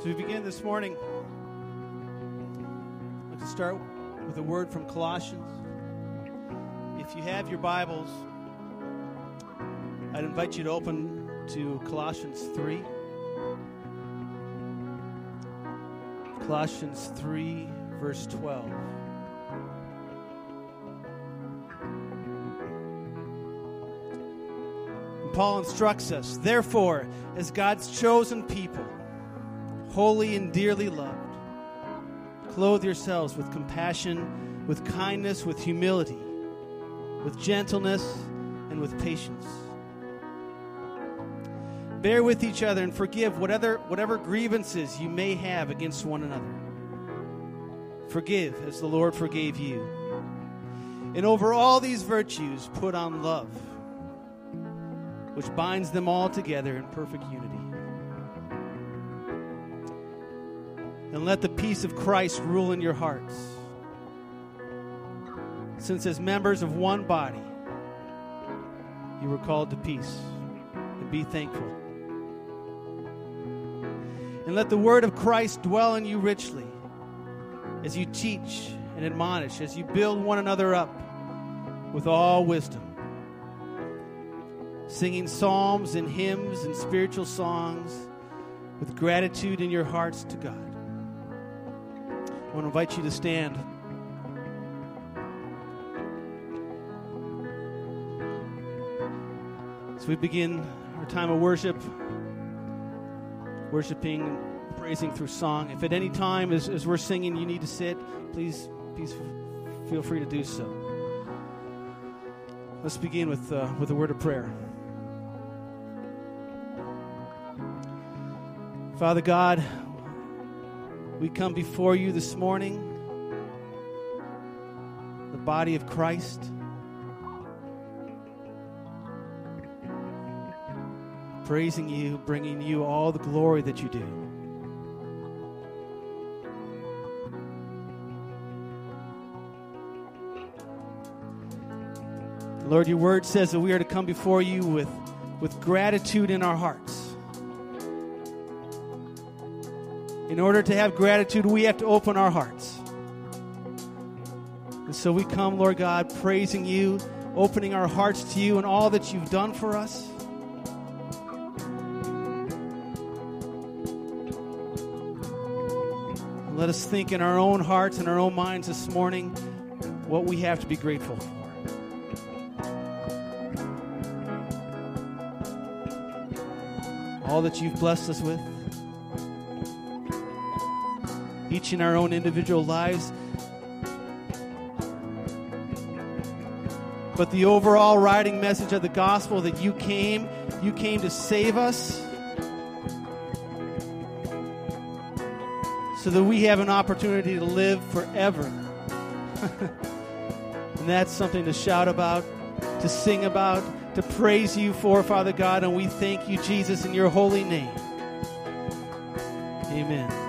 As we begin this morning, I'd like to start with a word from Colossians. If you have your Bibles, I'd invite you to open to Colossians 3. Colossians 3, verse 12. Paul instructs us, therefore, as God's chosen people, holy and dearly loved, clothe yourselves with compassion, with kindness, with humility, with gentleness, and with patience. Bear with each other and forgive whatever, whatever grievances you may have against one another. Forgive as the Lord forgave you. And over all these virtues, put on love which binds them all together in perfect unity. And let the peace of Christ rule in your hearts. Since, as members of one body, you were called to peace, and be thankful. And let the word of Christ dwell in you richly as you teach and admonish, as you build one another up with all wisdom singing psalms and hymns and spiritual songs with gratitude in your hearts to God. I want to invite you to stand. As we begin our time of worship, worshiping, praising through song. If at any time as, as we're singing you need to sit, please, please feel free to do so. Let's begin with, uh, with a word of prayer. Father God, we come before you this morning, the body of Christ. Praising you, bringing you all the glory that you do. Lord, your word says that we are to come before you with, with gratitude in our hearts. In order to have gratitude, we have to open our hearts. And so we come, Lord God, praising you, opening our hearts to you and all that you've done for us. Let us think in our own hearts and our own minds this morning what we have to be grateful for. All that you've blessed us with each in our own individual lives. But the overall writing message of the gospel that you came, you came to save us so that we have an opportunity to live forever. and that's something to shout about, to sing about, to praise you for, Father God. And we thank you, Jesus, in your holy name. Amen.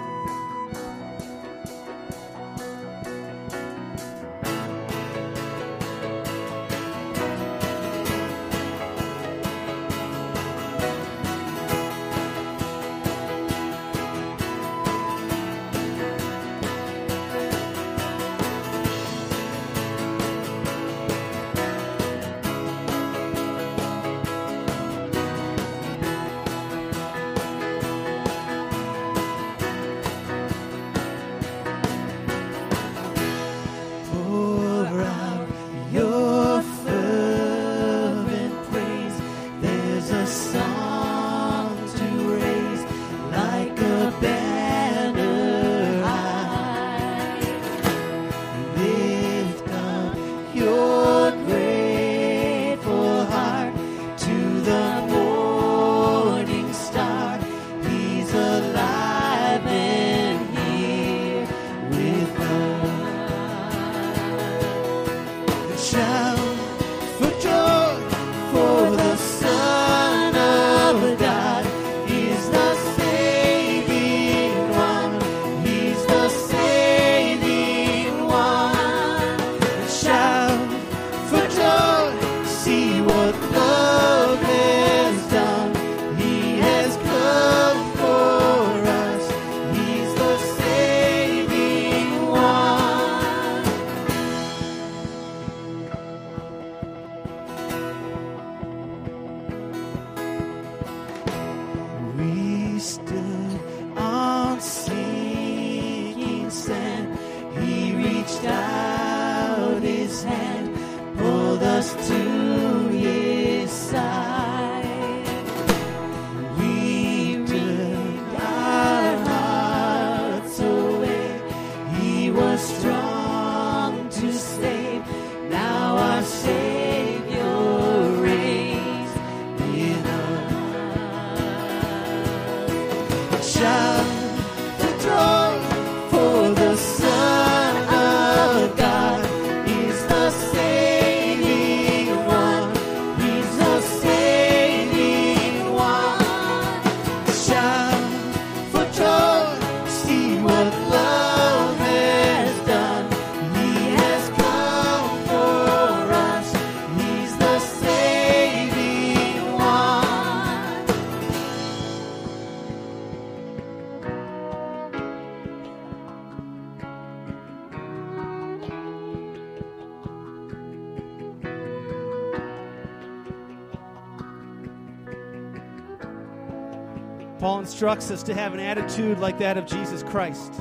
Instructs us to have an attitude like that of Jesus Christ.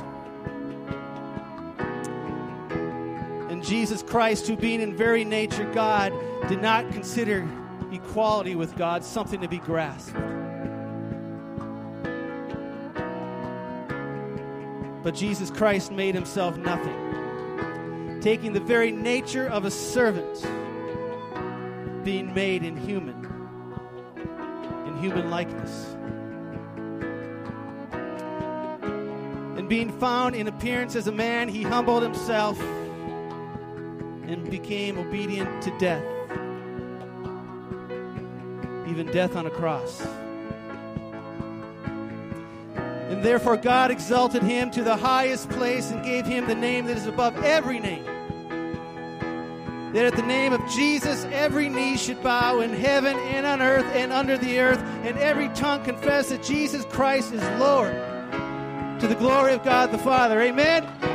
And Jesus Christ, who being in very nature God, did not consider equality with God something to be grasped. But Jesus Christ made himself nothing, taking the very nature of a servant, being made in human, in human likeness. Being found in appearance as a man, he humbled himself and became obedient to death, even death on a cross. And therefore, God exalted him to the highest place and gave him the name that is above every name. That at the name of Jesus, every knee should bow in heaven and on earth and under the earth, and every tongue confess that Jesus Christ is Lord to the glory of God the Father. Amen.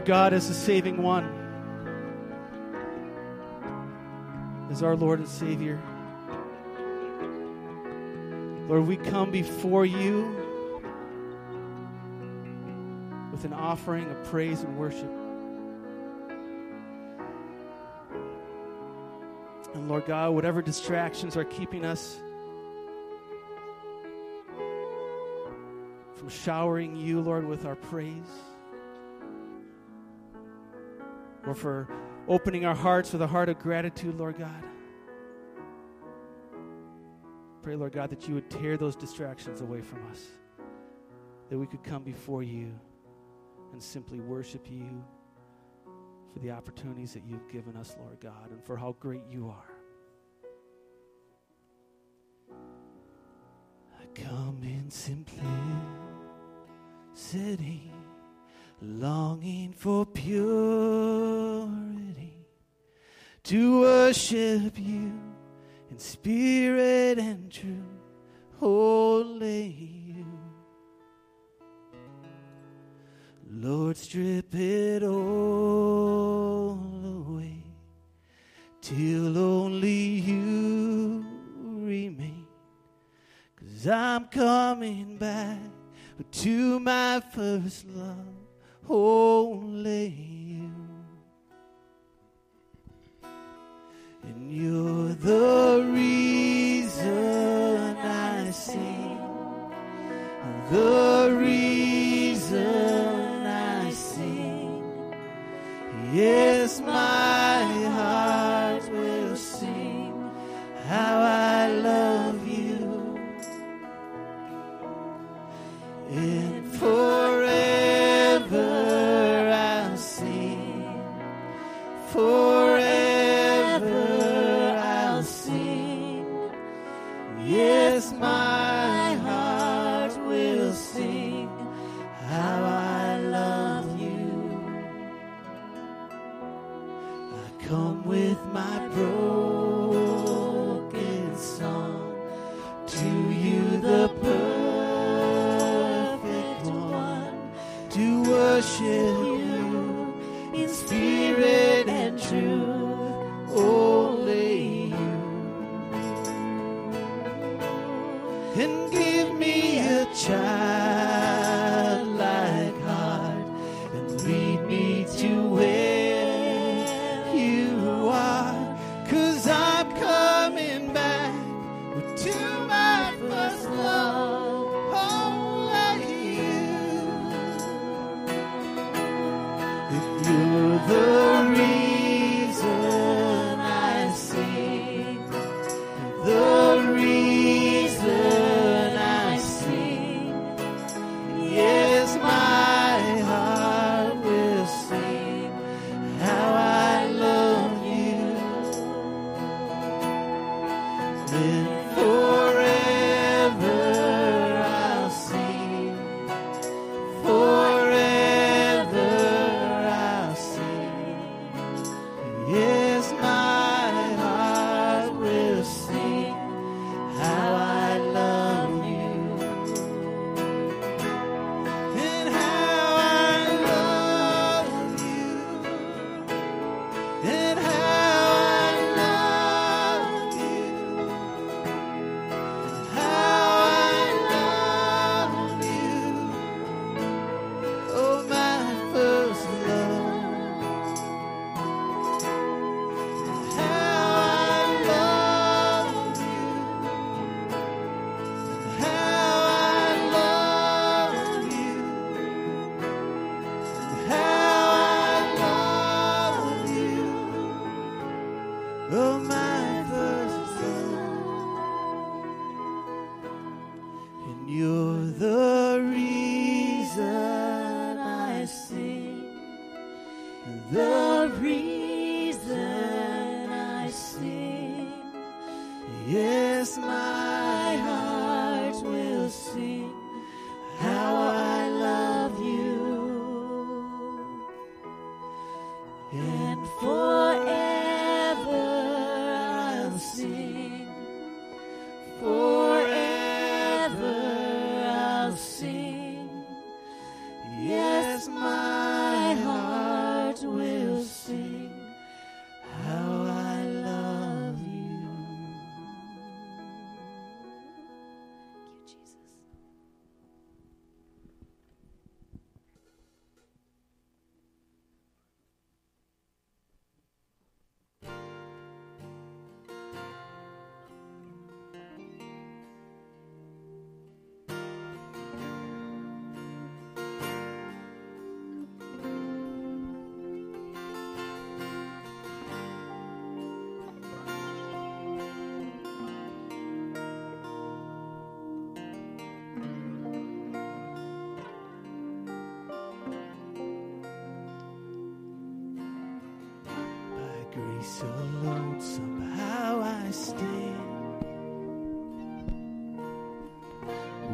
Lord God, as the saving one, as our Lord and Savior, Lord, we come before you with an offering of praise and worship. And Lord God, whatever distractions are keeping us from showering you, Lord, with our praise or for opening our hearts with a heart of gratitude, Lord God. Pray, Lord God, that you would tear those distractions away from us, that we could come before you and simply worship you for the opportunities that you've given us, Lord God, and for how great you are. I come in simplicity, longing for purity, to worship you in spirit and truth, holy you. Lord, strip it all away till only you remain. Cause I'm coming back to my first love, only you. And you're the reason I sing, the reason I sing. Yes, my heart will sing how I love you. And forever Grace alone, somehow I stand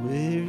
where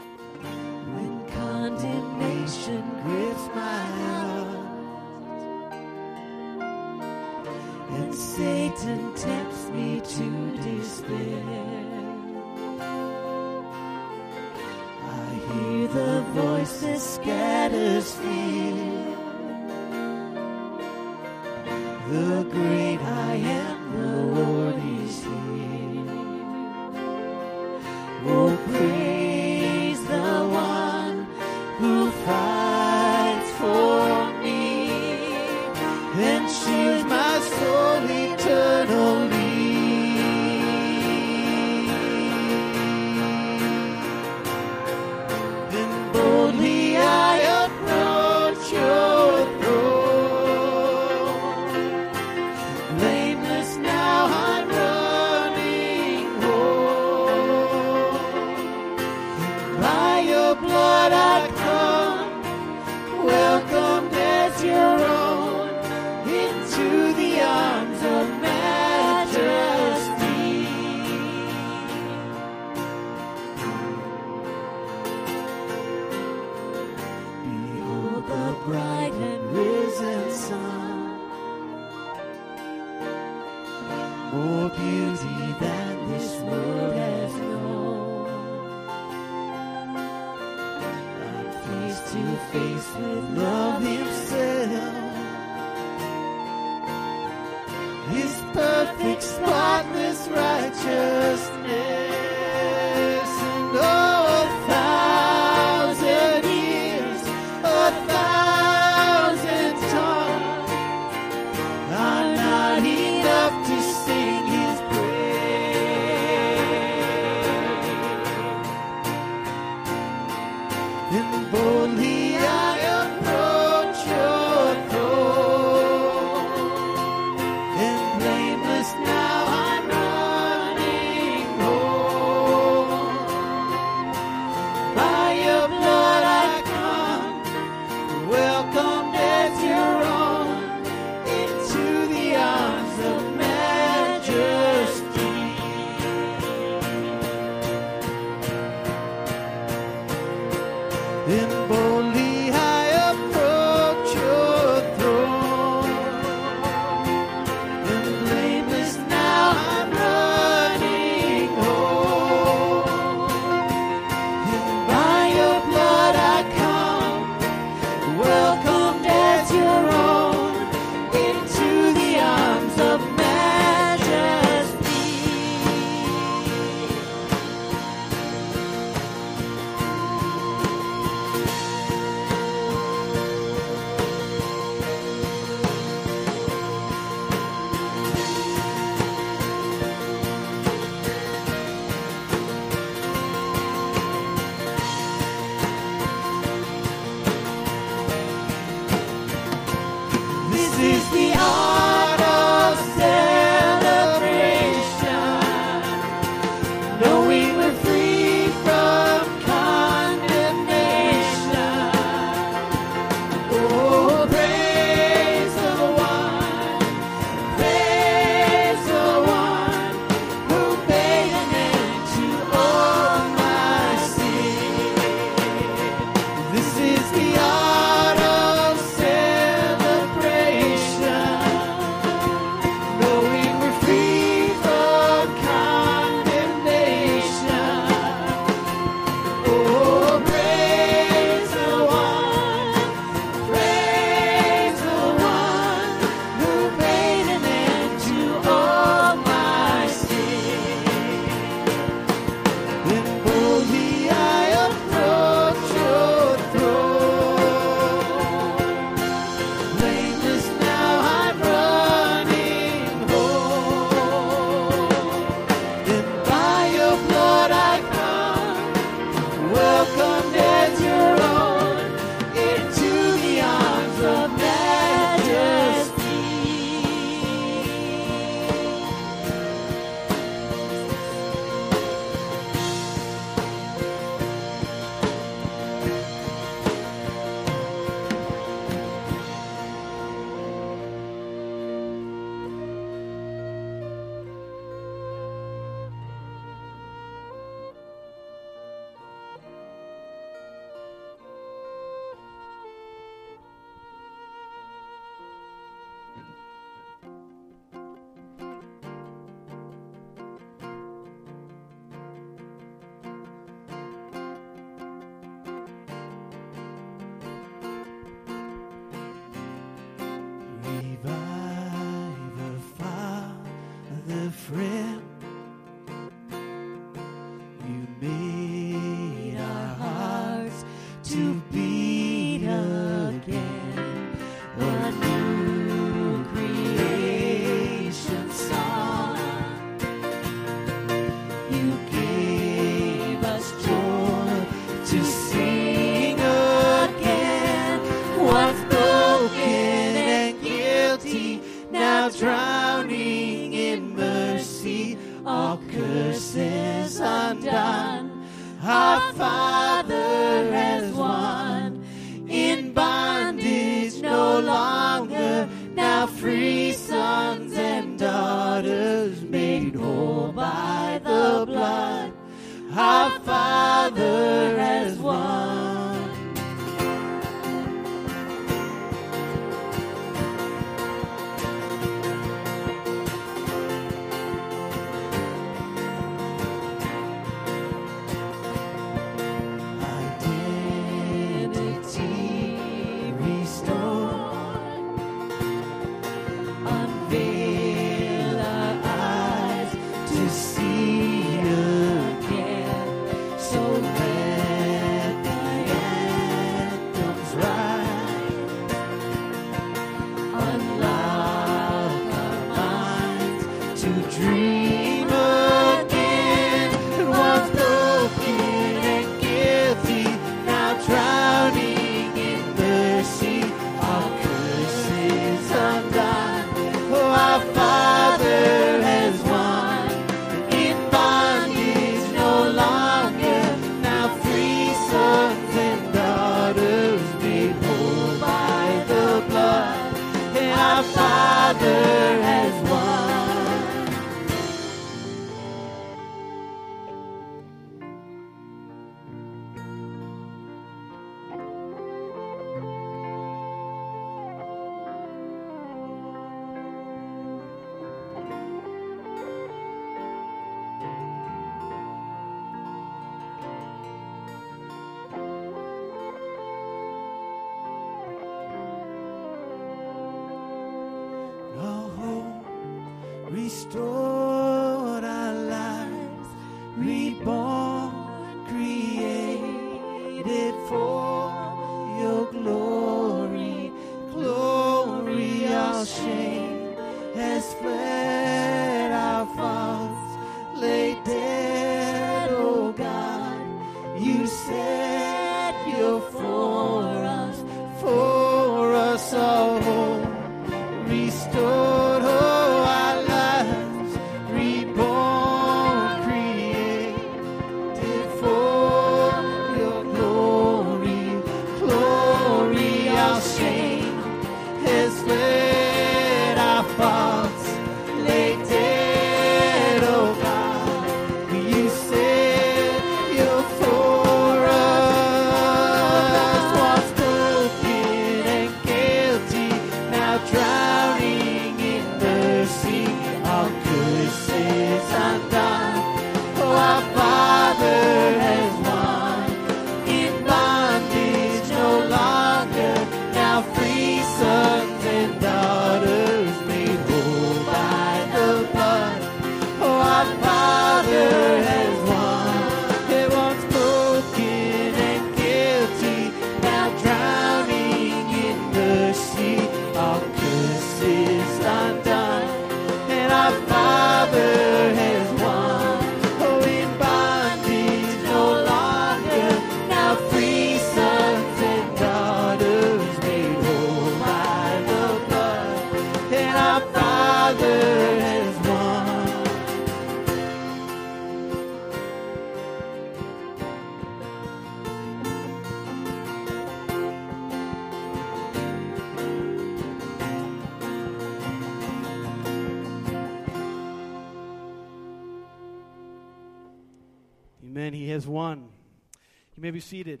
be seated.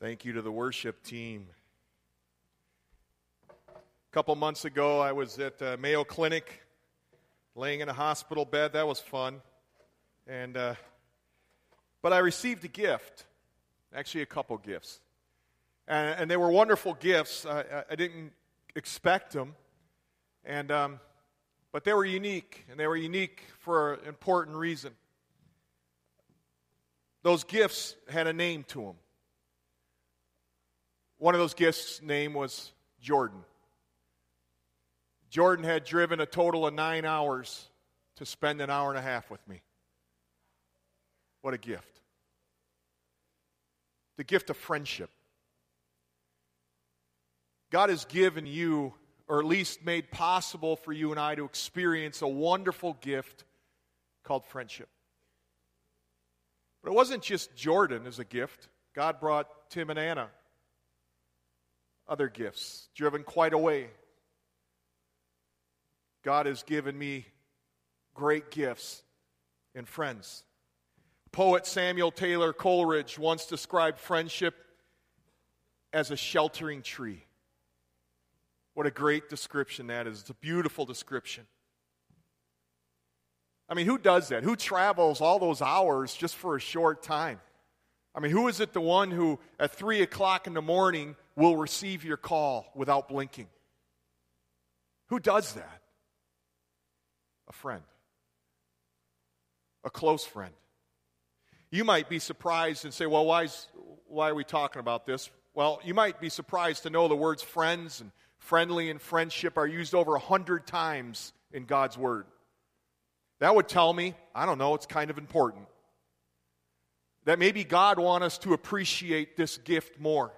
Thank you to the worship team. A couple months ago, I was at uh, Mayo Clinic laying in a hospital bed. That was fun. And, uh, but I received a gift, actually, a couple gifts. And, and they were wonderful gifts. I, I didn't expect them. And, um, but they were unique, and they were unique for an important reason. Those gifts had a name to them. One of those gifts' name was Jordan. Jordan had driven a total of nine hours to spend an hour and a half with me. What a gift. The gift of friendship. God has given you, or at least made possible for you and I to experience a wonderful gift called friendship. But it wasn't just Jordan as a gift. God brought Tim and Anna other gifts, driven quite a way. God has given me great gifts and friends. Poet Samuel Taylor Coleridge once described friendship as a sheltering tree. What a great description that is. It's a beautiful description. I mean, who does that? Who travels all those hours just for a short time? I mean, who is it the one who at 3 o'clock in the morning will receive your call without blinking? Who does that? A friend, a close friend. You might be surprised and say, well, why, is, why are we talking about this? Well, you might be surprised to know the words friends and friendly and friendship are used over a hundred times in God's Word. That would tell me, I don't know, it's kind of important. That maybe God wants us to appreciate this gift more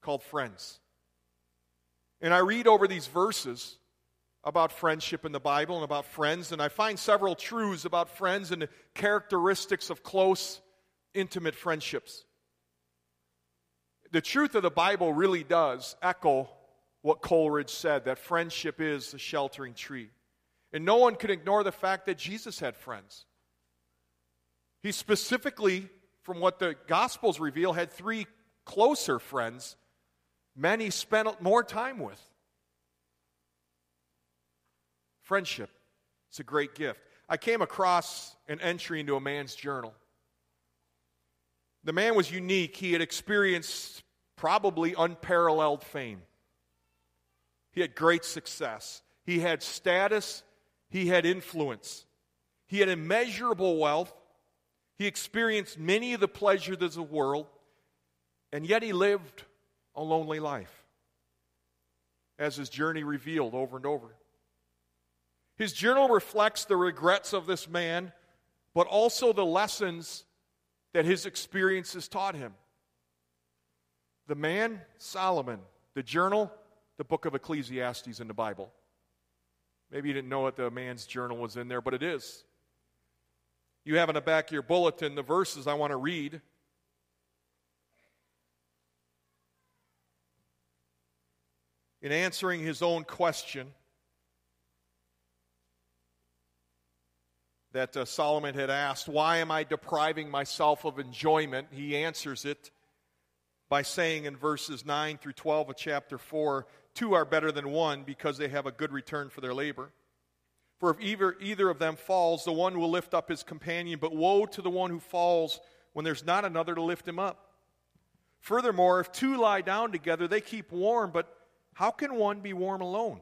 called friends. And I read over these verses about friendship in the Bible and about friends, and I find several truths about friends and the characteristics of close, intimate friendships. The truth of the Bible really does echo what Coleridge said that friendship is the sheltering tree. And no one can ignore the fact that Jesus had friends. He specifically, from what the Gospels reveal, had three closer friends, men he spent more time with. Friendship, it's a great gift. I came across an entry into a man's journal. The man was unique. He had experienced probably unparalleled fame. He had great success. He had status he had influence. He had immeasurable wealth. He experienced many of the pleasures of the world, and yet he lived a lonely life, as his journey revealed over and over. His journal reflects the regrets of this man, but also the lessons that his experiences taught him. The man, Solomon, the journal, the book of Ecclesiastes in the Bible. Maybe you didn't know it, the man's journal was in there, but it is. You have in the back of your bulletin the verses I want to read. In answering his own question that uh, Solomon had asked, Why am I depriving myself of enjoyment? He answers it by saying in verses 9 through 12 of chapter 4 Two are better than one because they have a good return for their labor. For if either, either of them falls, the one will lift up his companion, but woe to the one who falls when there's not another to lift him up. Furthermore, if two lie down together, they keep warm, but how can one be warm alone?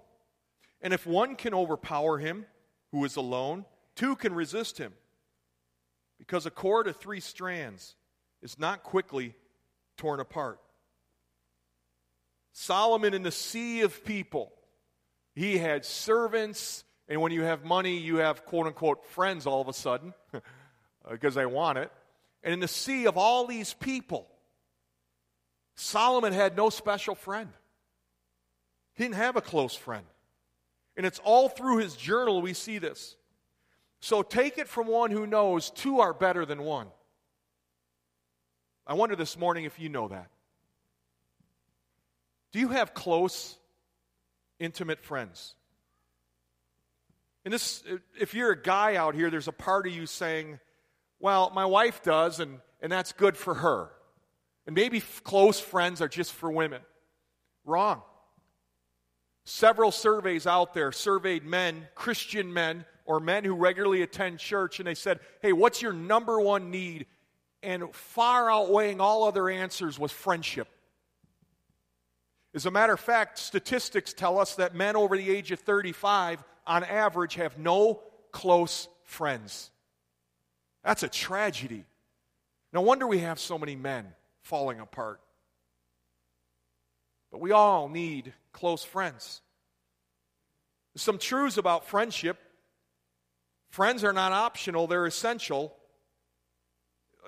And if one can overpower him, who is alone, two can resist him. Because a cord of three strands is not quickly torn apart. Solomon in the sea of people. He had servants, and when you have money, you have quote unquote friends all of a sudden uh, because they want it. And in the sea of all these people, Solomon had no special friend. He didn't have a close friend. And it's all through his journal we see this. So take it from one who knows two are better than one. I wonder this morning if you know that. Do you have close, intimate friends? And this, if you're a guy out here, there's a part of you saying, well, my wife does, and, and that's good for her. And maybe f- close friends are just for women. Wrong. Several surveys out there surveyed men, Christian men, or men who regularly attend church, and they said, hey, what's your number one need? And far outweighing all other answers was friendship. As a matter of fact, statistics tell us that men over the age of 35, on average, have no close friends. That's a tragedy. No wonder we have so many men falling apart. But we all need close friends. Some truths about friendship friends are not optional, they're essential.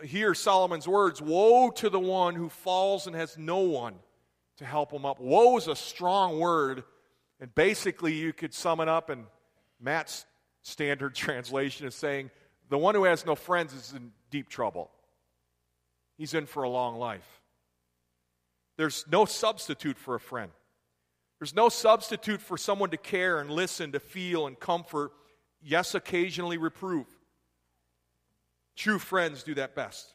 Hear Solomon's words Woe to the one who falls and has no one to help him up. Woe is a strong word, and basically you could sum it up in Matt's standard translation is saying, The one who has no friends is in deep trouble. He's in for a long life. There's no substitute for a friend. There's no substitute for someone to care and listen, to feel and comfort, yes, occasionally reprove. True friends do that best.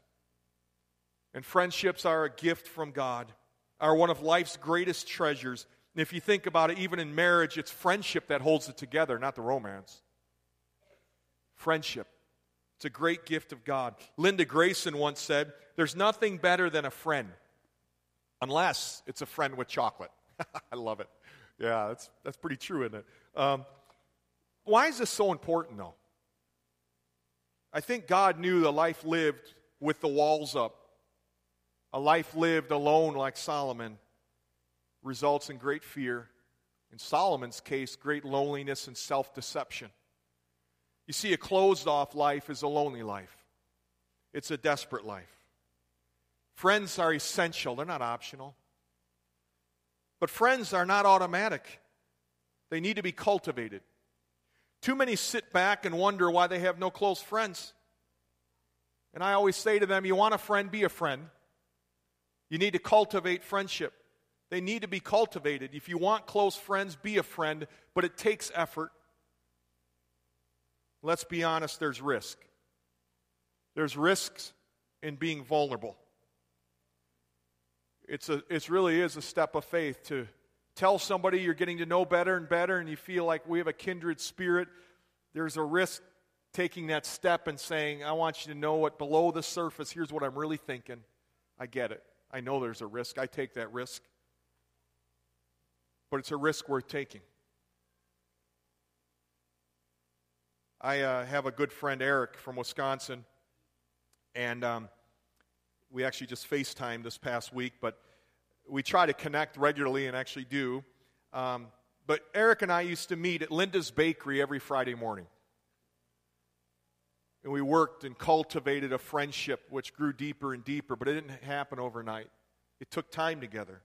And friendships are a gift from God, are one of life's greatest treasures. And if you think about it, even in marriage, it's friendship that holds it together, not the romance. Friendship. It's a great gift of God. Linda Grayson once said, There's nothing better than a friend, unless it's a friend with chocolate. I love it. Yeah, that's, that's pretty true, isn't it? Um, why is this so important, though? I think God knew a life lived with the walls up, a life lived alone like Solomon, results in great fear. In Solomon's case, great loneliness and self deception. You see, a closed off life is a lonely life, it's a desperate life. Friends are essential, they're not optional. But friends are not automatic, they need to be cultivated. Too many sit back and wonder why they have no close friends. And I always say to them, You want a friend, be a friend. You need to cultivate friendship. They need to be cultivated. If you want close friends, be a friend, but it takes effort. Let's be honest, there's risk. There's risks in being vulnerable. It's a, it really is a step of faith to tell somebody you're getting to know better and better and you feel like we have a kindred spirit. There's a risk taking that step and saying, I want you to know what below the surface, here's what I'm really thinking. I get it. I know there's a risk. I take that risk. But it's a risk worth taking. I uh, have a good friend, Eric, from Wisconsin, and um, we actually just FaceTime this past week, but we try to connect regularly and actually do. Um, but Eric and I used to meet at Linda's Bakery every Friday morning. And we worked and cultivated a friendship which grew deeper and deeper, but it didn't happen overnight. It took time together.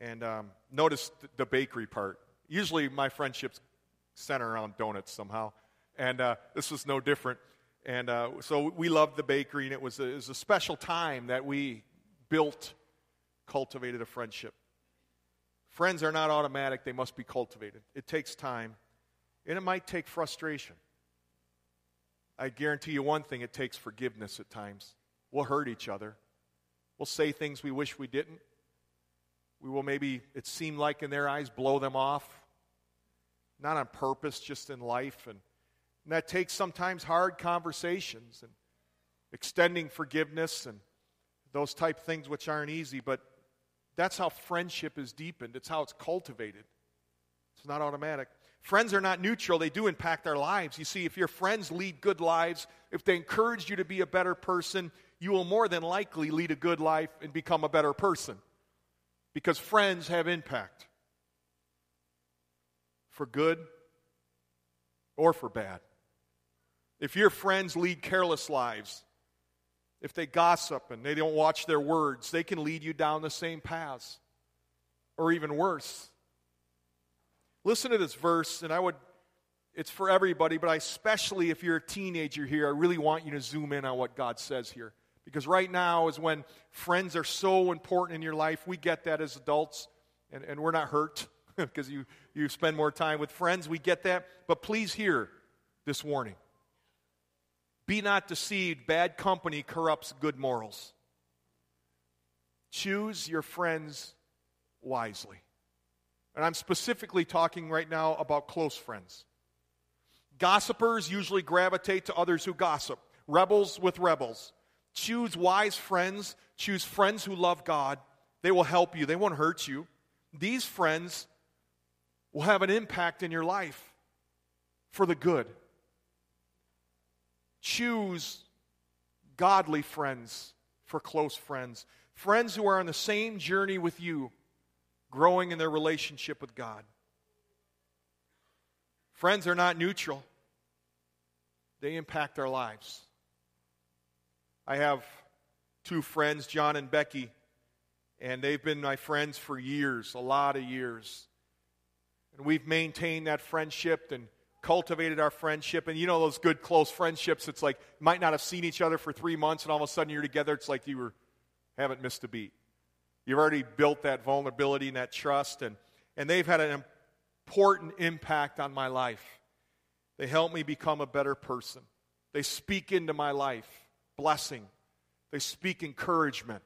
And um, notice the bakery part. Usually my friendships center around donuts somehow. And uh, this was no different. And uh, so we loved the bakery, and it was, a, it was a special time that we built, cultivated a friendship. Friends are not automatic, they must be cultivated. It takes time, and it might take frustration. I guarantee you one thing it takes forgiveness at times. We'll hurt each other, we'll say things we wish we didn't. We will maybe, it seemed like in their eyes, blow them off. Not on purpose, just in life. And and that takes sometimes hard conversations and extending forgiveness and those type things which aren't easy, but that's how friendship is deepened. It's how it's cultivated. It's not automatic. Friends are not neutral, they do impact our lives. You see, if your friends lead good lives, if they encourage you to be a better person, you will more than likely lead a good life and become a better person. Because friends have impact for good or for bad. If your friends lead careless lives, if they gossip and they don't watch their words, they can lead you down the same paths, or even worse. Listen to this verse, and I would, it's for everybody, but I especially if you're a teenager here, I really want you to zoom in on what God says here. Because right now is when friends are so important in your life. We get that as adults, and, and we're not hurt because you, you spend more time with friends. We get that. But please hear this warning. Be not deceived, bad company corrupts good morals. Choose your friends wisely. And I'm specifically talking right now about close friends. Gossipers usually gravitate to others who gossip, rebels with rebels. Choose wise friends, choose friends who love God. They will help you, they won't hurt you. these friends will have an impact in your life for the good. Choose godly friends for close friends, friends who are on the same journey with you, growing in their relationship with God. Friends are not neutral, they impact our lives. I have two friends, John and Becky, and they've been my friends for years, a lot of years. And we've maintained that friendship and cultivated our friendship. And you know those good, close friendships, it's like you might not have seen each other for three months, and all of a sudden you're together. It's like you were, haven't missed a beat. You've already built that vulnerability and that trust, and, and they've had an important impact on my life. They help me become a better person. They speak into my life blessing, they speak encouragement.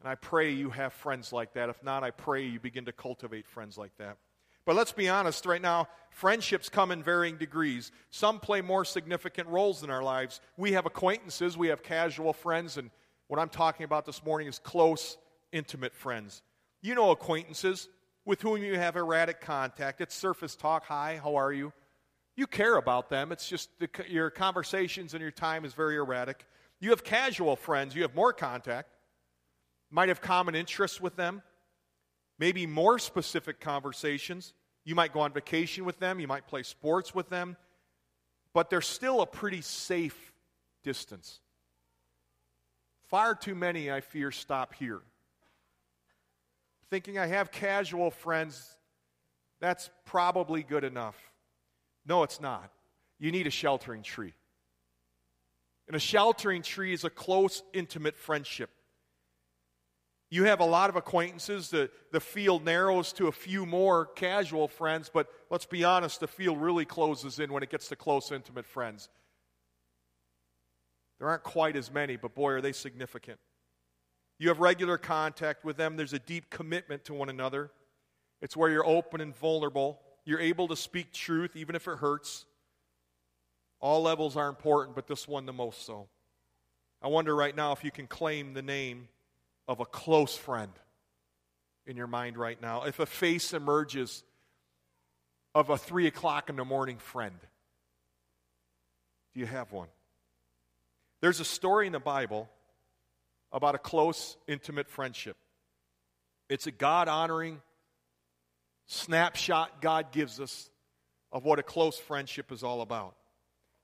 And I pray you have friends like that. If not, I pray you begin to cultivate friends like that. But let's be honest, right now, friendships come in varying degrees. Some play more significant roles in our lives. We have acquaintances, we have casual friends, and what I'm talking about this morning is close, intimate friends. You know acquaintances with whom you have erratic contact. It's surface talk. Hi, how are you? You care about them. It's just the, your conversations and your time is very erratic. You have casual friends. You have more contact might have common interests with them, maybe more specific conversations. You might go on vacation with them, you might play sports with them, but they're still a pretty safe distance. Far too many, I fear, stop here. Thinking I have casual friends, that's probably good enough. No, it's not. You need a sheltering tree. And a sheltering tree is a close, intimate friendship. You have a lot of acquaintances. The, the field narrows to a few more casual friends, but let's be honest, the field really closes in when it gets to close, intimate friends. There aren't quite as many, but boy, are they significant. You have regular contact with them, there's a deep commitment to one another. It's where you're open and vulnerable. You're able to speak truth, even if it hurts. All levels are important, but this one the most so. I wonder right now if you can claim the name of a close friend in your mind right now, if a face emerges of a three o'clock in the morning friend, do you have one? There's a story in the Bible about a close, intimate friendship. It's a God honoring snapshot God gives us of what a close friendship is all about.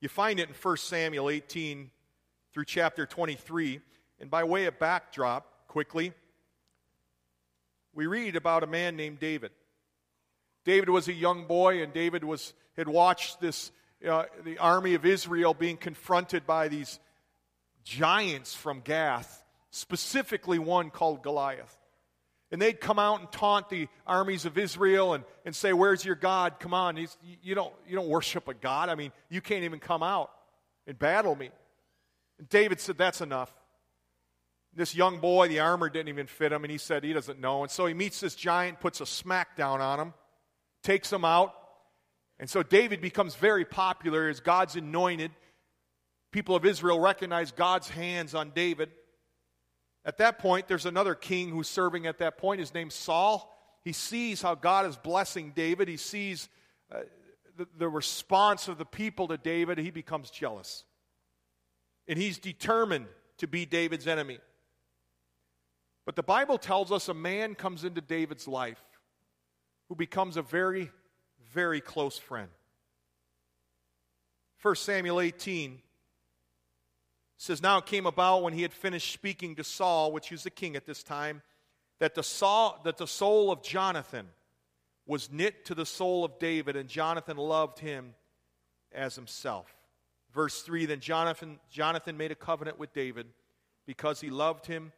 You find it in 1 Samuel 18 through chapter 23. And by way of backdrop, quickly. We read about a man named David. David was a young boy, and David was, had watched this, uh, the army of Israel being confronted by these giants from Gath, specifically one called Goliath. And they'd come out and taunt the armies of Israel and, and say, Where's your God? Come on. He's, you, don't, you don't worship a God. I mean, you can't even come out and battle me. And David said, That's enough. This young boy, the armor didn't even fit him, and he said he doesn't know. And so he meets this giant, puts a smackdown on him, takes him out. And so David becomes very popular as God's anointed. People of Israel recognize God's hands on David. At that point, there's another king who's serving at that point. His name's Saul. He sees how God is blessing David. He sees uh, the, the response of the people to David. He becomes jealous. And he's determined to be David's enemy. But the Bible tells us a man comes into David's life who becomes a very, very close friend. 1 Samuel 18 says, Now it came about when he had finished speaking to Saul, which was the king at this time, that the, Saul, that the soul of Jonathan was knit to the soul of David, and Jonathan loved him as himself. Verse 3 Then Jonathan, Jonathan made a covenant with David because he loved him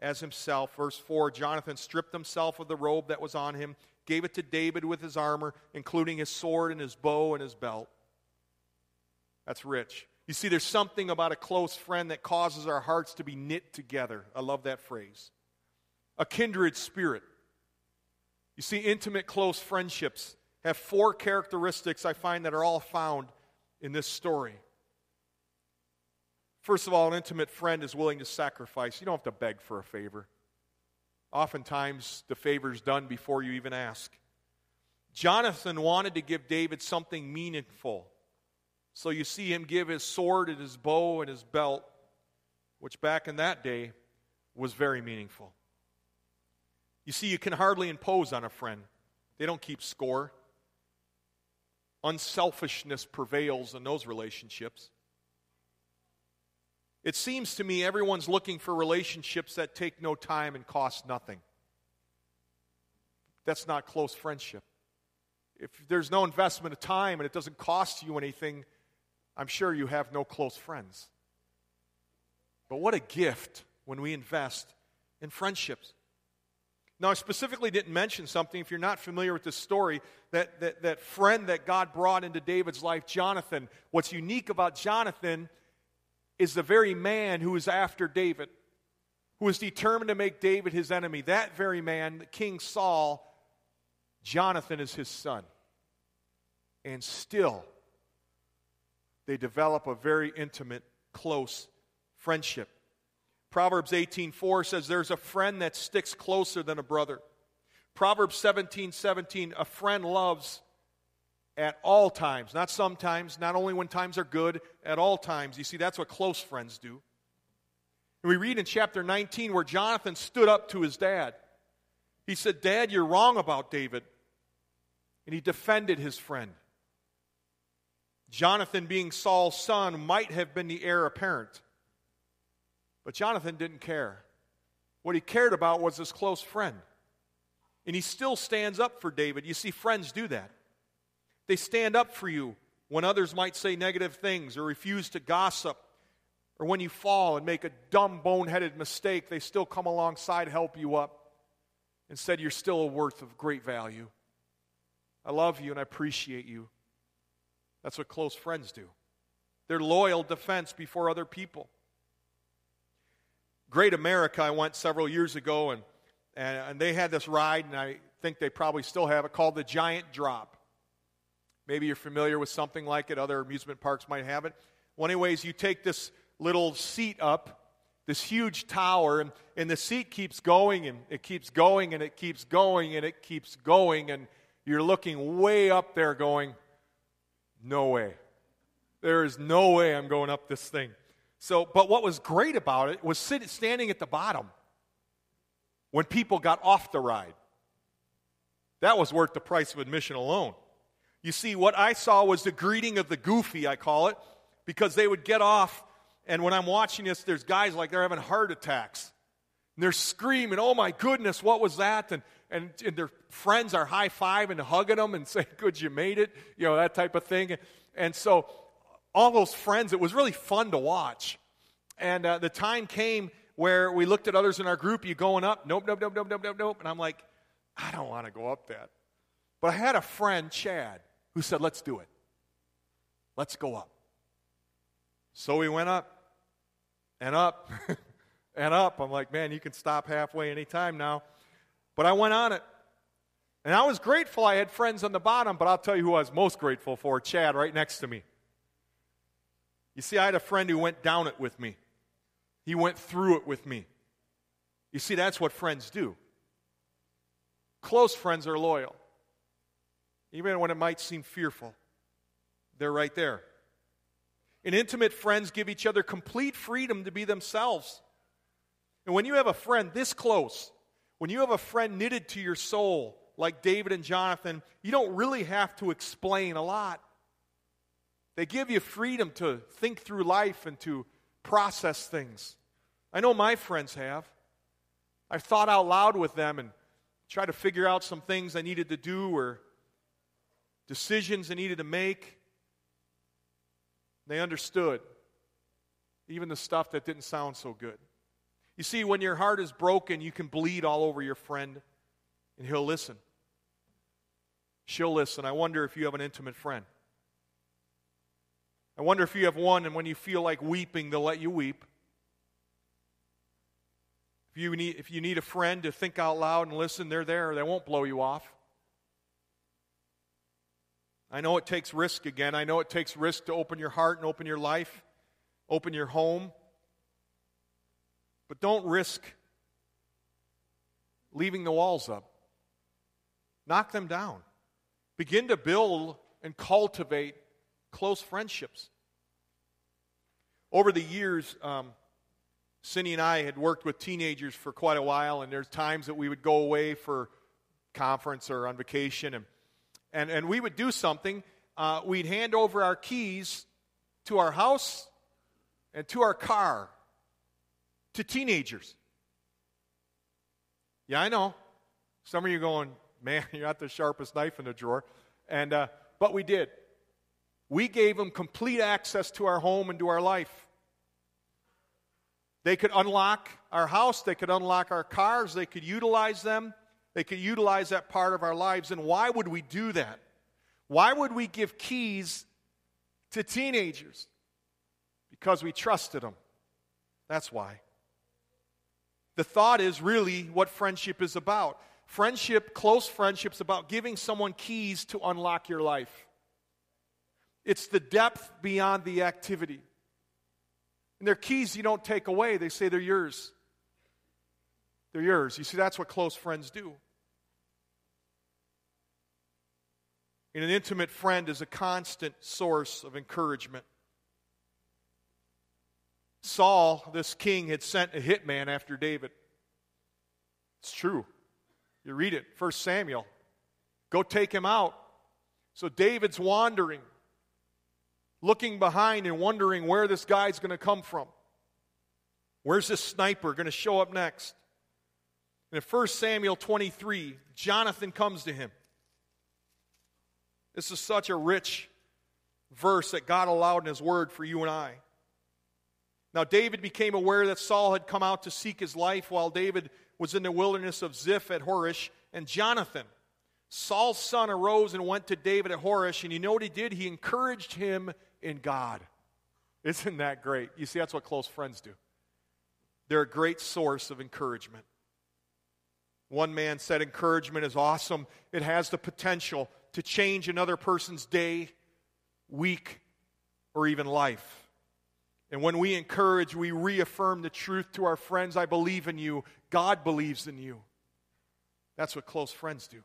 as himself. Verse 4 Jonathan stripped himself of the robe that was on him, gave it to David with his armor, including his sword and his bow and his belt. That's rich. You see, there's something about a close friend that causes our hearts to be knit together. I love that phrase. A kindred spirit. You see, intimate, close friendships have four characteristics I find that are all found in this story. First of all, an intimate friend is willing to sacrifice. You don't have to beg for a favor. Oftentimes, the favor is done before you even ask. Jonathan wanted to give David something meaningful. So you see him give his sword and his bow and his belt, which back in that day was very meaningful. You see, you can hardly impose on a friend, they don't keep score. Unselfishness prevails in those relationships. It seems to me everyone's looking for relationships that take no time and cost nothing. That's not close friendship. If there's no investment of time and it doesn't cost you anything, I'm sure you have no close friends. But what a gift when we invest in friendships. Now, I specifically didn't mention something, if you're not familiar with this story, that, that, that friend that God brought into David's life, Jonathan. What's unique about Jonathan is the very man who is after David, who is determined to make David his enemy. That very man, King Saul, Jonathan is his son. And still, they develop a very intimate, close friendship. Proverbs 18:4 says there's a friend that sticks closer than a brother. Proverbs 17:17 17, a friend loves at all times, not sometimes, not only when times are good, at all times. You see, that's what close friends do. And we read in chapter 19 where Jonathan stood up to his dad. He said, Dad, you're wrong about David. And he defended his friend. Jonathan, being Saul's son, might have been the heir apparent. But Jonathan didn't care. What he cared about was his close friend. And he still stands up for David. You see, friends do that. They stand up for you when others might say negative things or refuse to gossip. Or when you fall and make a dumb, boneheaded mistake, they still come alongside, help you up, and said you're still a worth of great value. I love you and I appreciate you. That's what close friends do. They're loyal defense before other people. Great America, I went several years ago, and, and, and they had this ride, and I think they probably still have it, called the Giant Drop. Maybe you're familiar with something like it. Other amusement parks might have it. Well, anyways, you take this little seat up, this huge tower, and, and the seat keeps going, and it keeps going, and it keeps going, and it keeps going, and you're looking way up there going, no way. There is no way I'm going up this thing. So, but what was great about it was standing at the bottom when people got off the ride. That was worth the price of admission alone. You see, what I saw was the greeting of the goofy, I call it, because they would get off, and when I'm watching this, there's guys like they're having heart attacks. And they're screaming, oh my goodness, what was that? And, and, and their friends are high fiving and hugging them and saying, good, you made it, you know, that type of thing. And so, all those friends, it was really fun to watch. And uh, the time came where we looked at others in our group, you going up, nope, nope, nope, nope, nope, nope, nope. And I'm like, I don't want to go up that. But I had a friend, Chad, who said, Let's do it. Let's go up. So we went up and up and up. I'm like, Man, you can stop halfway anytime now. But I went on it. And I was grateful I had friends on the bottom, but I'll tell you who I was most grateful for Chad right next to me. You see, I had a friend who went down it with me, he went through it with me. You see, that's what friends do. Close friends are loyal even when it might seem fearful. They're right there. And intimate friends give each other complete freedom to be themselves. And when you have a friend this close, when you have a friend knitted to your soul, like David and Jonathan, you don't really have to explain a lot. They give you freedom to think through life and to process things. I know my friends have. I've thought out loud with them and tried to figure out some things I needed to do or decisions they needed to make. They understood even the stuff that didn't sound so good. You see, when your heart is broken, you can bleed all over your friend, and he'll listen. She'll listen. I wonder if you have an intimate friend. I wonder if you have one, and when you feel like weeping, they'll let you weep. If you need, if you need a friend to think out loud and listen, they're there. They won't blow you off. I know it takes risk again. I know it takes risk to open your heart and open your life, open your home. But don't risk leaving the walls up. Knock them down. Begin to build and cultivate close friendships. Over the years, um, Cindy and I had worked with teenagers for quite a while, and there's times that we would go away for conference or on vacation, and, and, and we would do something. Uh, we'd hand over our keys to our house and to our car to teenagers. Yeah, I know. Some of you going, man, you're not the sharpest knife in the drawer. And, uh, but we did. We gave them complete access to our home and to our life. They could unlock our house, they could unlock our cars, they could utilize them, they could utilize that part of our lives. And why would we do that? Why would we give keys to teenagers? Because we trusted them. That's why. The thought is really what friendship is about. Friendship, close friendship, is about giving someone keys to unlock your life. It's the depth beyond the activity. And they're keys you don't take away, they say they're yours. They're yours. You see, that's what close friends do. And an intimate friend is a constant source of encouragement. Saul, this king, had sent a hitman after David. It's true. You read it, 1 Samuel. Go take him out. So David's wandering looking behind and wondering where this guy's going to come from. Where's this sniper going to show up next? And in 1 Samuel 23, Jonathan comes to him. This is such a rich verse that God allowed in His Word for you and I. Now, David became aware that Saul had come out to seek his life while David was in the wilderness of Ziph at Horesh, and Jonathan, Saul's son, arose and went to David at Horesh, and you know what he did? He encouraged him in God. Isn't that great? You see, that's what close friends do. They're a great source of encouragement. One man said, Encouragement is awesome. It has the potential to change another person's day, week, or even life. And when we encourage, we reaffirm the truth to our friends I believe in you, God believes in you. That's what close friends do.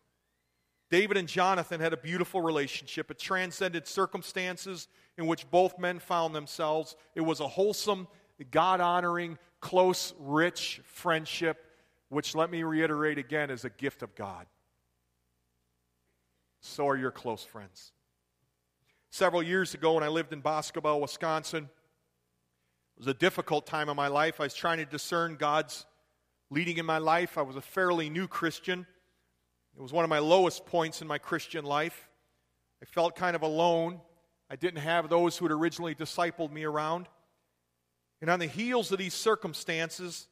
David and Jonathan had a beautiful relationship. It transcended circumstances in which both men found themselves. It was a wholesome, God honoring, close, rich friendship, which, let me reiterate again, is a gift of God. So are your close friends. Several years ago, when I lived in Boscobel, Wisconsin, it was a difficult time in my life. I was trying to discern God's leading in my life. I was a fairly new Christian. It was one of my lowest points in my Christian life. I felt kind of alone. I didn't have those who had originally discipled me around. And on the heels of these circumstances,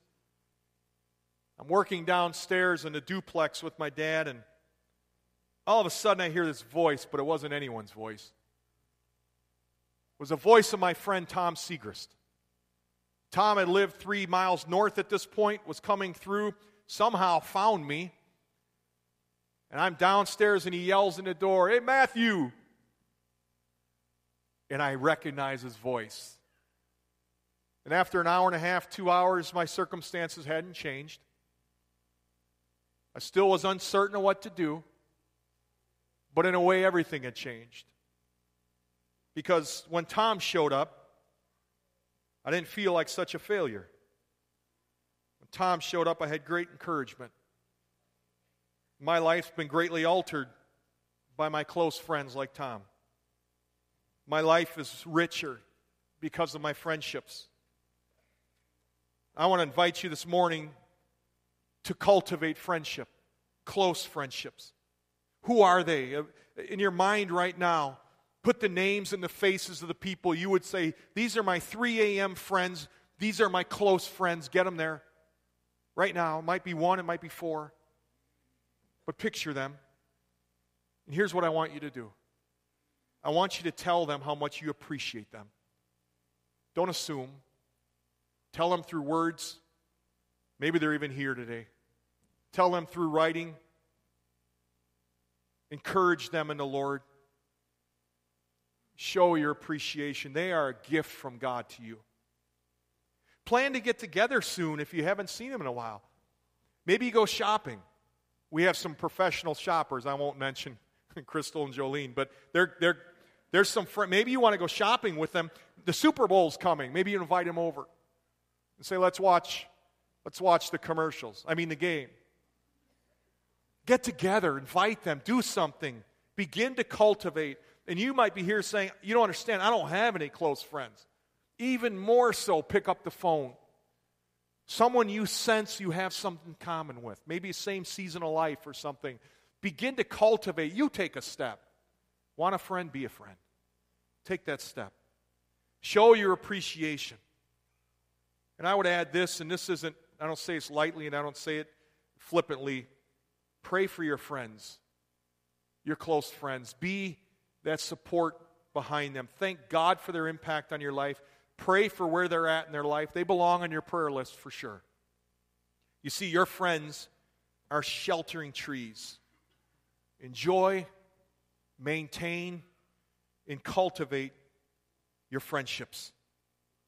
I'm working downstairs in a duplex with my dad, and all of a sudden I hear this voice, but it wasn't anyone's voice. It was the voice of my friend Tom Segrist. Tom had lived three miles north at this point, was coming through, somehow found me and I'm downstairs and he yells in the door, Hey, Matthew! And I recognize his voice. And after an hour and a half, two hours, my circumstances hadn't changed. I still was uncertain of what to do, but in a way, everything had changed. Because when Tom showed up, I didn't feel like such a failure. When Tom showed up, I had great encouragement. My life's been greatly altered by my close friends like Tom. My life is richer because of my friendships. I want to invite you this morning to cultivate friendship, close friendships. Who are they? Uh, in your mind right now, put the names and the faces of the people you would say, These are my 3 a.m. friends. These are my close friends. Get them there. Right now. It might be one, it might be four. But picture them. And here's what I want you to do I want you to tell them how much you appreciate them. Don't assume. Tell them through words. Maybe they're even here today. Tell them through writing. Encourage them in the Lord. Show your appreciation. They are a gift from God to you. Plan to get together soon if you haven't seen them in a while. Maybe you go shopping. We have some professional shoppers. I won't mention Crystal and Jolene, but they're, they're, there's some fr- maybe you want to go shopping with them. The Super Bowl's coming. Maybe you invite them over and say, "Let's watch, let's watch the commercials. I mean, the game." Get together, invite them, do something, begin to cultivate. And you might be here saying, "You don't understand. I don't have any close friends." Even more so, pick up the phone. Someone you sense you have something common with, maybe a same season of life or something. Begin to cultivate. You take a step. Want a friend? Be a friend. Take that step. Show your appreciation. And I would add this, and this isn't, I don't say this lightly and I don't say it flippantly. Pray for your friends, your close friends. Be that support behind them. Thank God for their impact on your life. Pray for where they're at in their life. They belong on your prayer list for sure. You see, your friends are sheltering trees. Enjoy, maintain, and cultivate your friendships.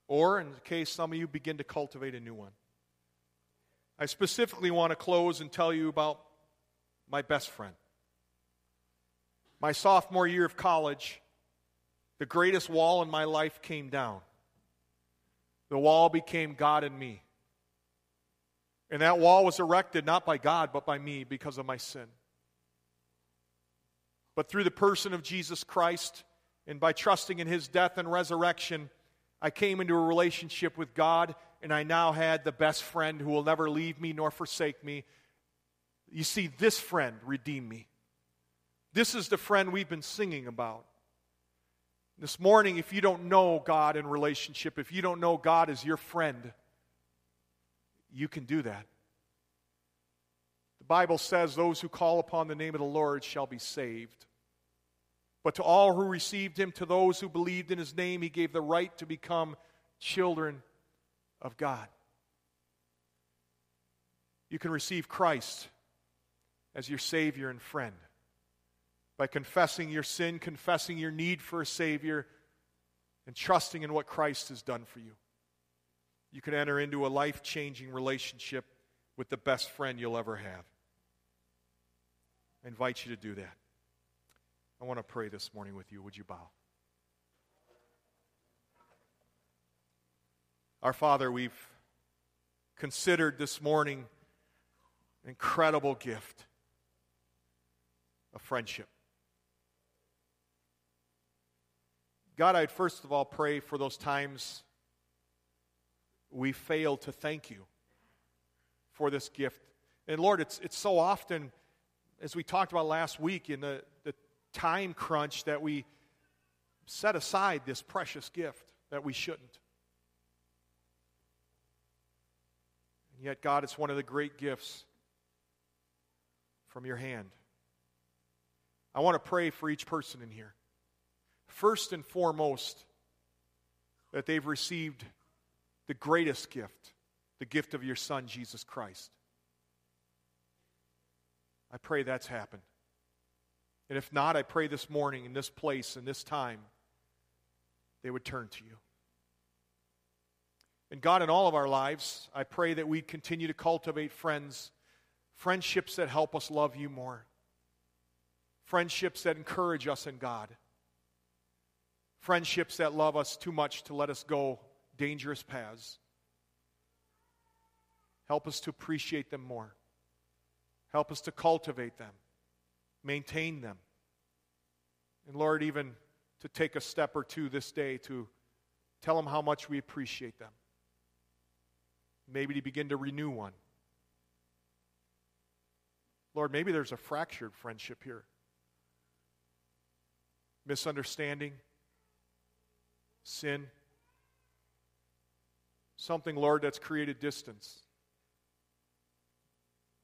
Or, in case some of you begin to cultivate a new one. I specifically want to close and tell you about my best friend. My sophomore year of college, the greatest wall in my life came down. The wall became God and me. And that wall was erected not by God, but by me because of my sin. But through the person of Jesus Christ and by trusting in his death and resurrection, I came into a relationship with God, and I now had the best friend who will never leave me nor forsake me. You see, this friend redeemed me. This is the friend we've been singing about. This morning, if you don't know God in relationship, if you don't know God as your friend, you can do that. The Bible says, Those who call upon the name of the Lord shall be saved. But to all who received him, to those who believed in his name, he gave the right to become children of God. You can receive Christ as your Savior and friend by confessing your sin, confessing your need for a Savior, and trusting in what Christ has done for you. You can enter into a life changing relationship with the best friend you'll ever have. I invite you to do that. I want to pray this morning with you. Would you bow? Our Father, we've considered this morning an incredible gift of friendship. God, I'd first of all pray for those times we fail to thank you for this gift. And Lord, it's, it's so often, as we talked about last week, in the, the time crunch that we set aside this precious gift that we shouldn't. And yet, God, it's one of the great gifts from your hand. I want to pray for each person in here first and foremost, that they've received the greatest gift, the gift of your Son, Jesus Christ. I pray that's happened. And if not, I pray this morning, in this place, in this time, they would turn to you. And God, in all of our lives, I pray that we continue to cultivate friends, friendships that help us love you more, friendships that encourage us in God friendships that love us too much to let us go dangerous paths. Help us to appreciate them more. Help us to cultivate them, maintain them. And Lord, even to take a step or two this day to tell them how much we appreciate them. Maybe to begin to renew one. Lord, maybe there's a fractured friendship here. Misunderstanding, sin. Something, Lord, that's created distance.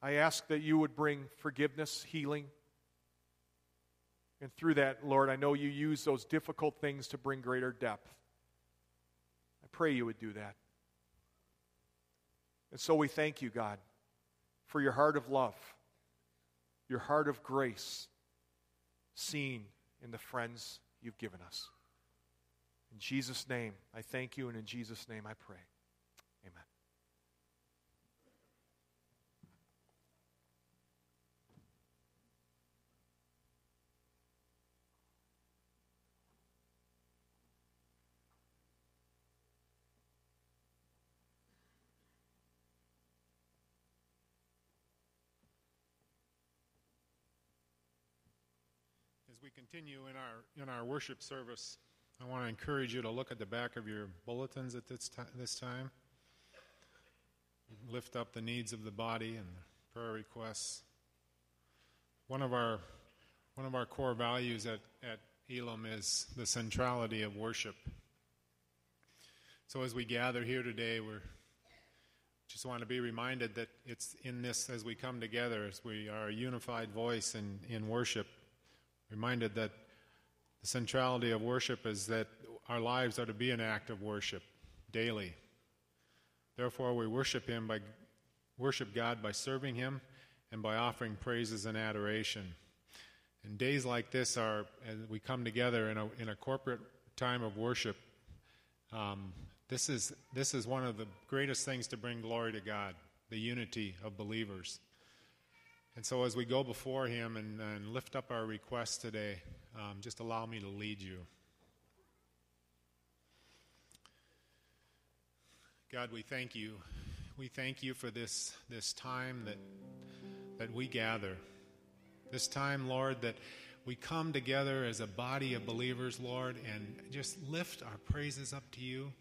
I ask that you would bring forgiveness, healing. And through that, Lord, I know you use those difficult things to bring greater depth. I pray you would do that. And so we thank you, God, for your heart of love, your heart of grace, seen in the friends you've given us. In Jesus' name, I thank you, and in Jesus' name I pray. Amen. as we continue in our in our worship service, I want to encourage you to look at the back of your bulletins at this, ti- this time. Lift up the needs of the body and prayer requests. One of our one of our core values at, at Elam is the centrality of worship. So as we gather here today, we're just want to be reminded that it's in this as we come together, as we are a unified voice in, in worship, reminded that the centrality of worship is that our lives are to be an act of worship daily. Therefore, we worship Him by worship God by serving Him and by offering praises and adoration. And days like this are, as we come together in a, in a corporate time of worship, um, this is, this is one of the greatest things to bring glory to God, the unity of believers. And so, as we go before Him and, and lift up our requests today, um, just allow me to lead you. God, we thank you. We thank you for this, this time that, that we gather. This time, Lord, that we come together as a body of believers, Lord, and just lift our praises up to you.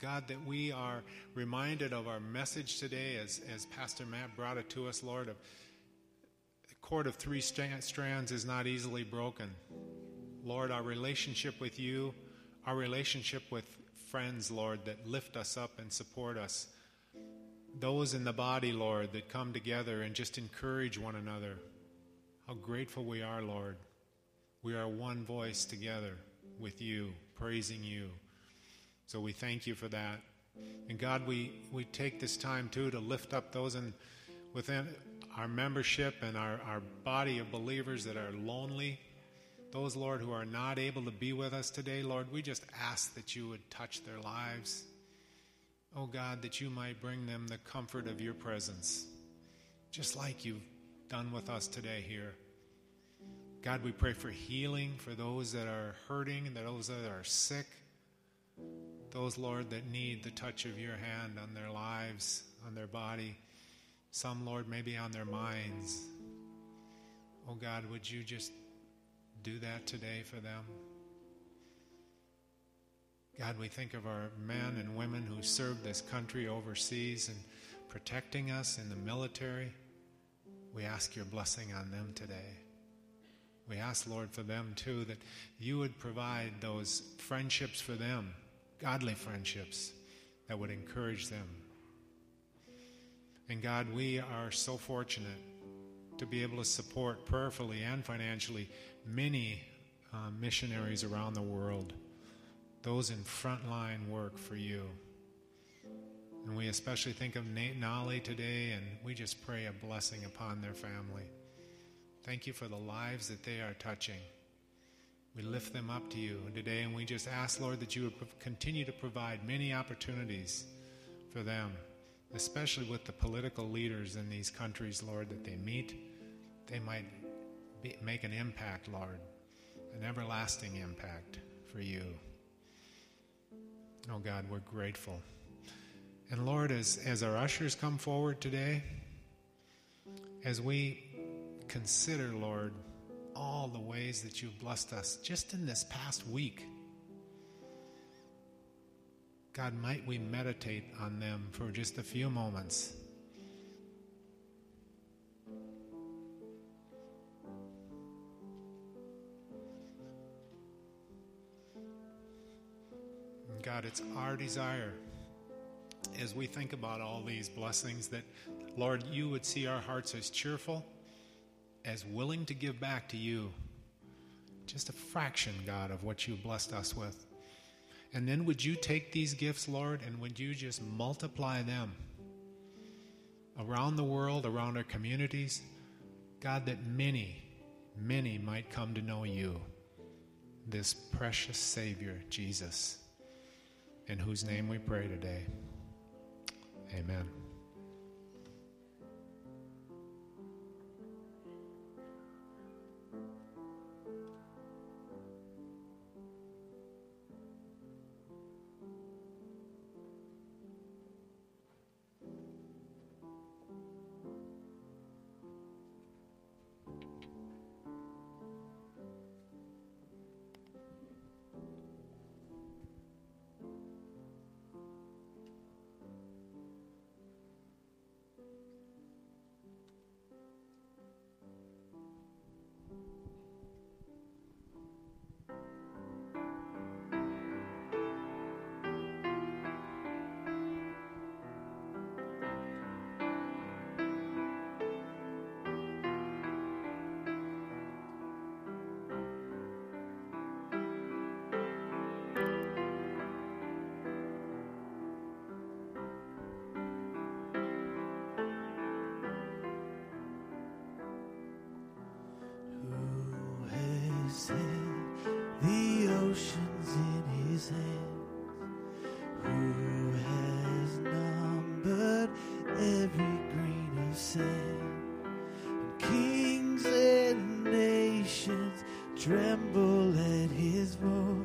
God, that we are reminded of our message today as, as Pastor Matt brought it to us, Lord, of the cord of three strands is not easily broken. Lord, our relationship with you, our relationship with friends, Lord, that lift us up and support us. Those in the body, Lord, that come together and just encourage one another. How grateful we are, Lord. We are one voice together with you, praising you. So we thank you for that. And God, we, we take this time too to lift up those in, within our membership and our, our body of believers that are lonely. Those, Lord, who are not able to be with us today, Lord, we just ask that you would touch their lives. Oh God, that you might bring them the comfort of your presence, just like you've done with us today here. God, we pray for healing for those that are hurting and those that are sick. Those, Lord, that need the touch of your hand on their lives, on their body. Some, Lord, maybe on their minds. Oh God, would you just do that today for them? God, we think of our men and women who serve this country overseas and protecting us in the military. We ask your blessing on them today. We ask, Lord, for them too, that you would provide those friendships for them godly friendships that would encourage them. And God, we are so fortunate to be able to support prayerfully and financially many uh, missionaries around the world, those in frontline work for you. And we especially think of Nate Nolly today, and we just pray a blessing upon their family. Thank you for the lives that they are touching. We lift them up to you today, and we just ask, Lord, that you would continue to provide many opportunities for them, especially with the political leaders in these countries, Lord, that they meet. They might be, make an impact, Lord, an everlasting impact for you. Oh, God, we're grateful. And Lord, as, as our ushers come forward today, as we consider, Lord, all the ways that you've blessed us just in this past week. God, might we meditate on them for just a few moments. God, it's our desire as we think about all these blessings that, Lord, you would see our hearts as cheerful as willing to give back to you just a fraction, God, of what you've blessed us with. And then would you take these gifts, Lord, and would you just multiply them around the world, around our communities? God, that many, many might come to know you, this precious Savior, Jesus, in whose name we pray today. Amen. every grain of sand. And kings and nations tremble at his voice.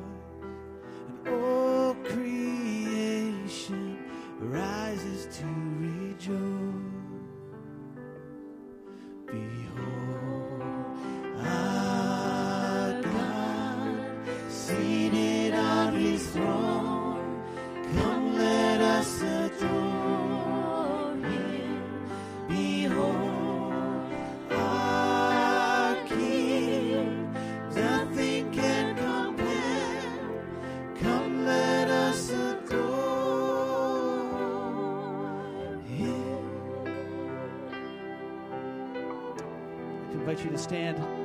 you to stand.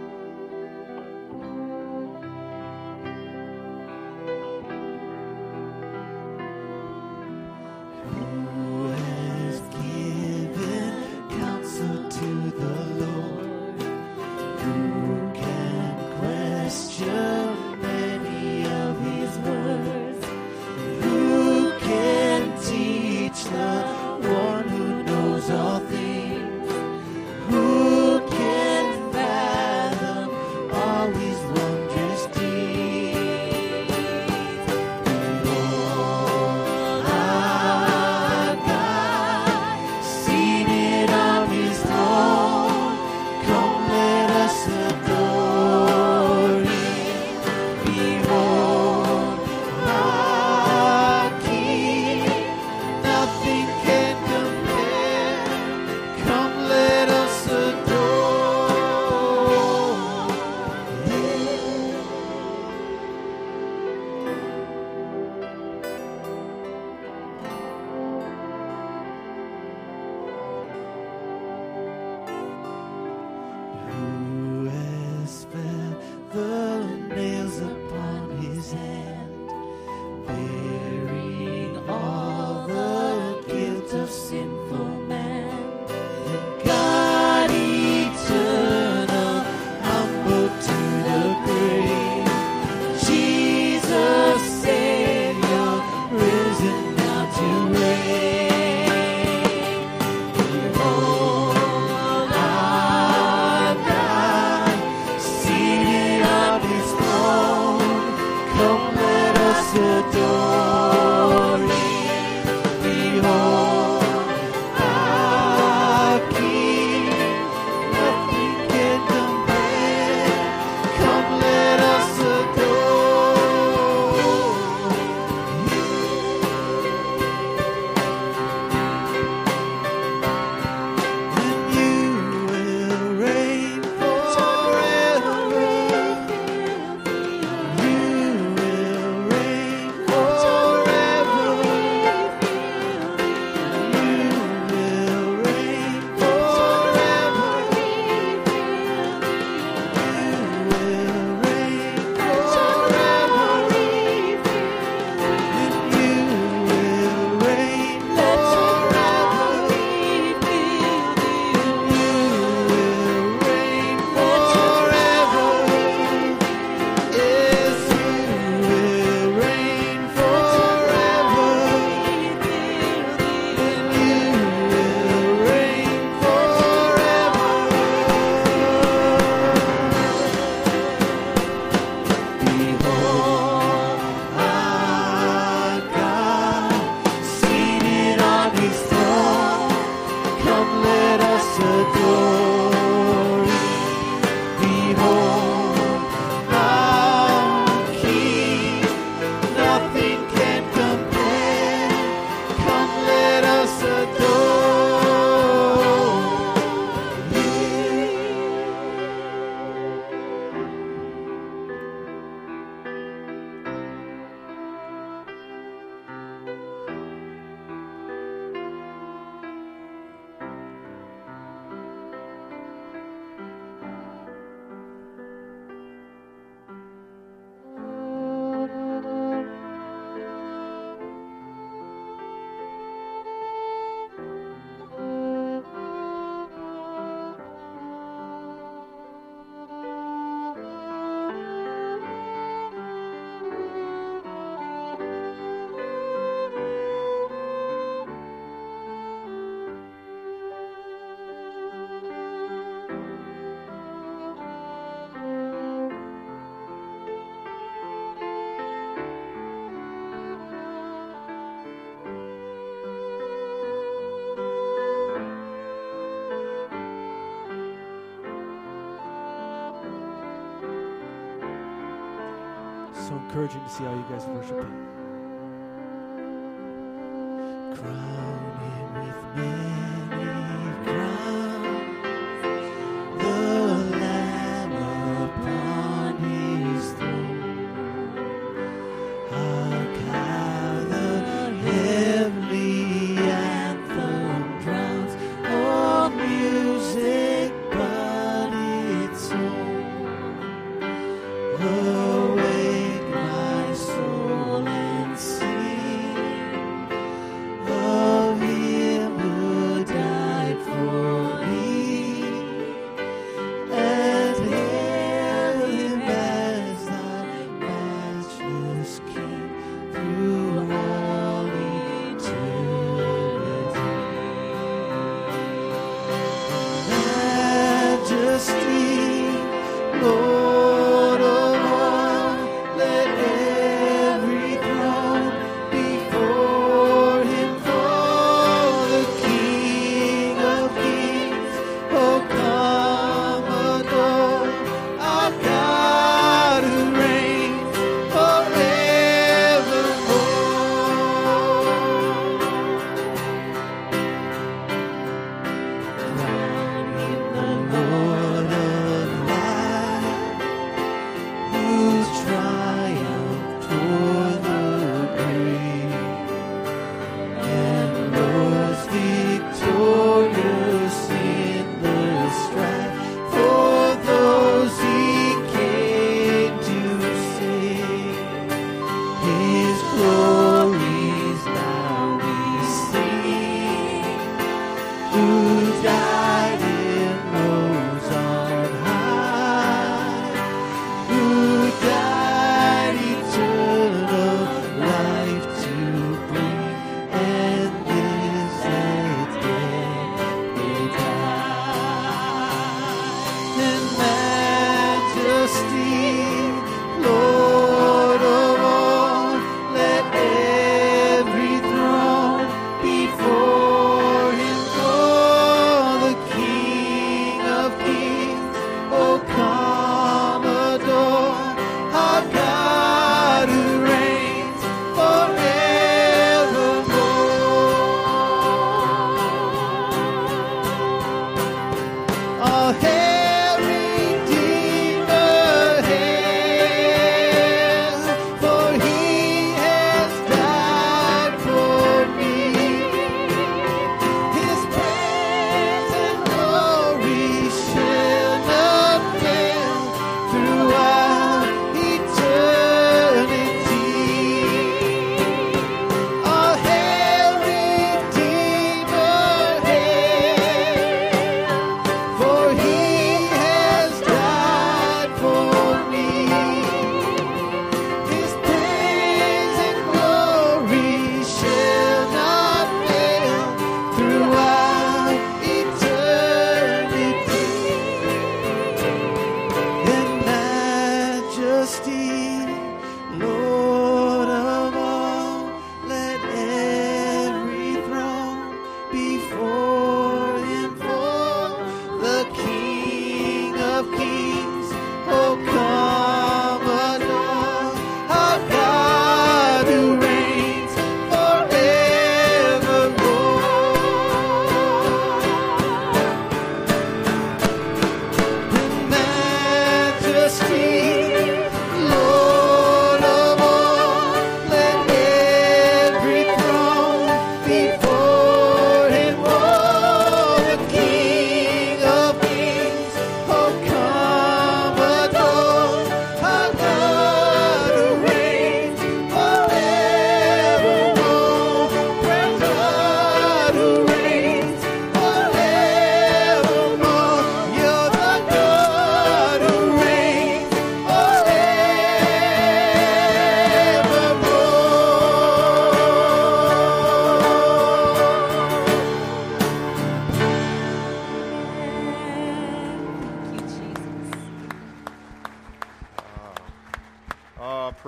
encouraging to see how you guys worship Him.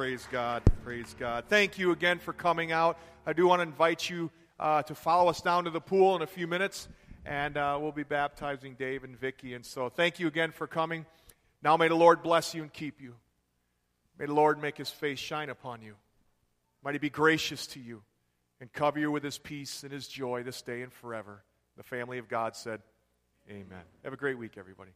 Praise God. Praise God. Thank you again for coming out. I do want to invite you uh, to follow us down to the pool in a few minutes, and uh, we'll be baptizing Dave and Vicky. And so, thank you again for coming. Now, may the Lord bless you and keep you. May the Lord make his face shine upon you. Might he be gracious to you and cover you with his peace and his joy this day and forever. The family of God said, Amen. Have a great week, everybody.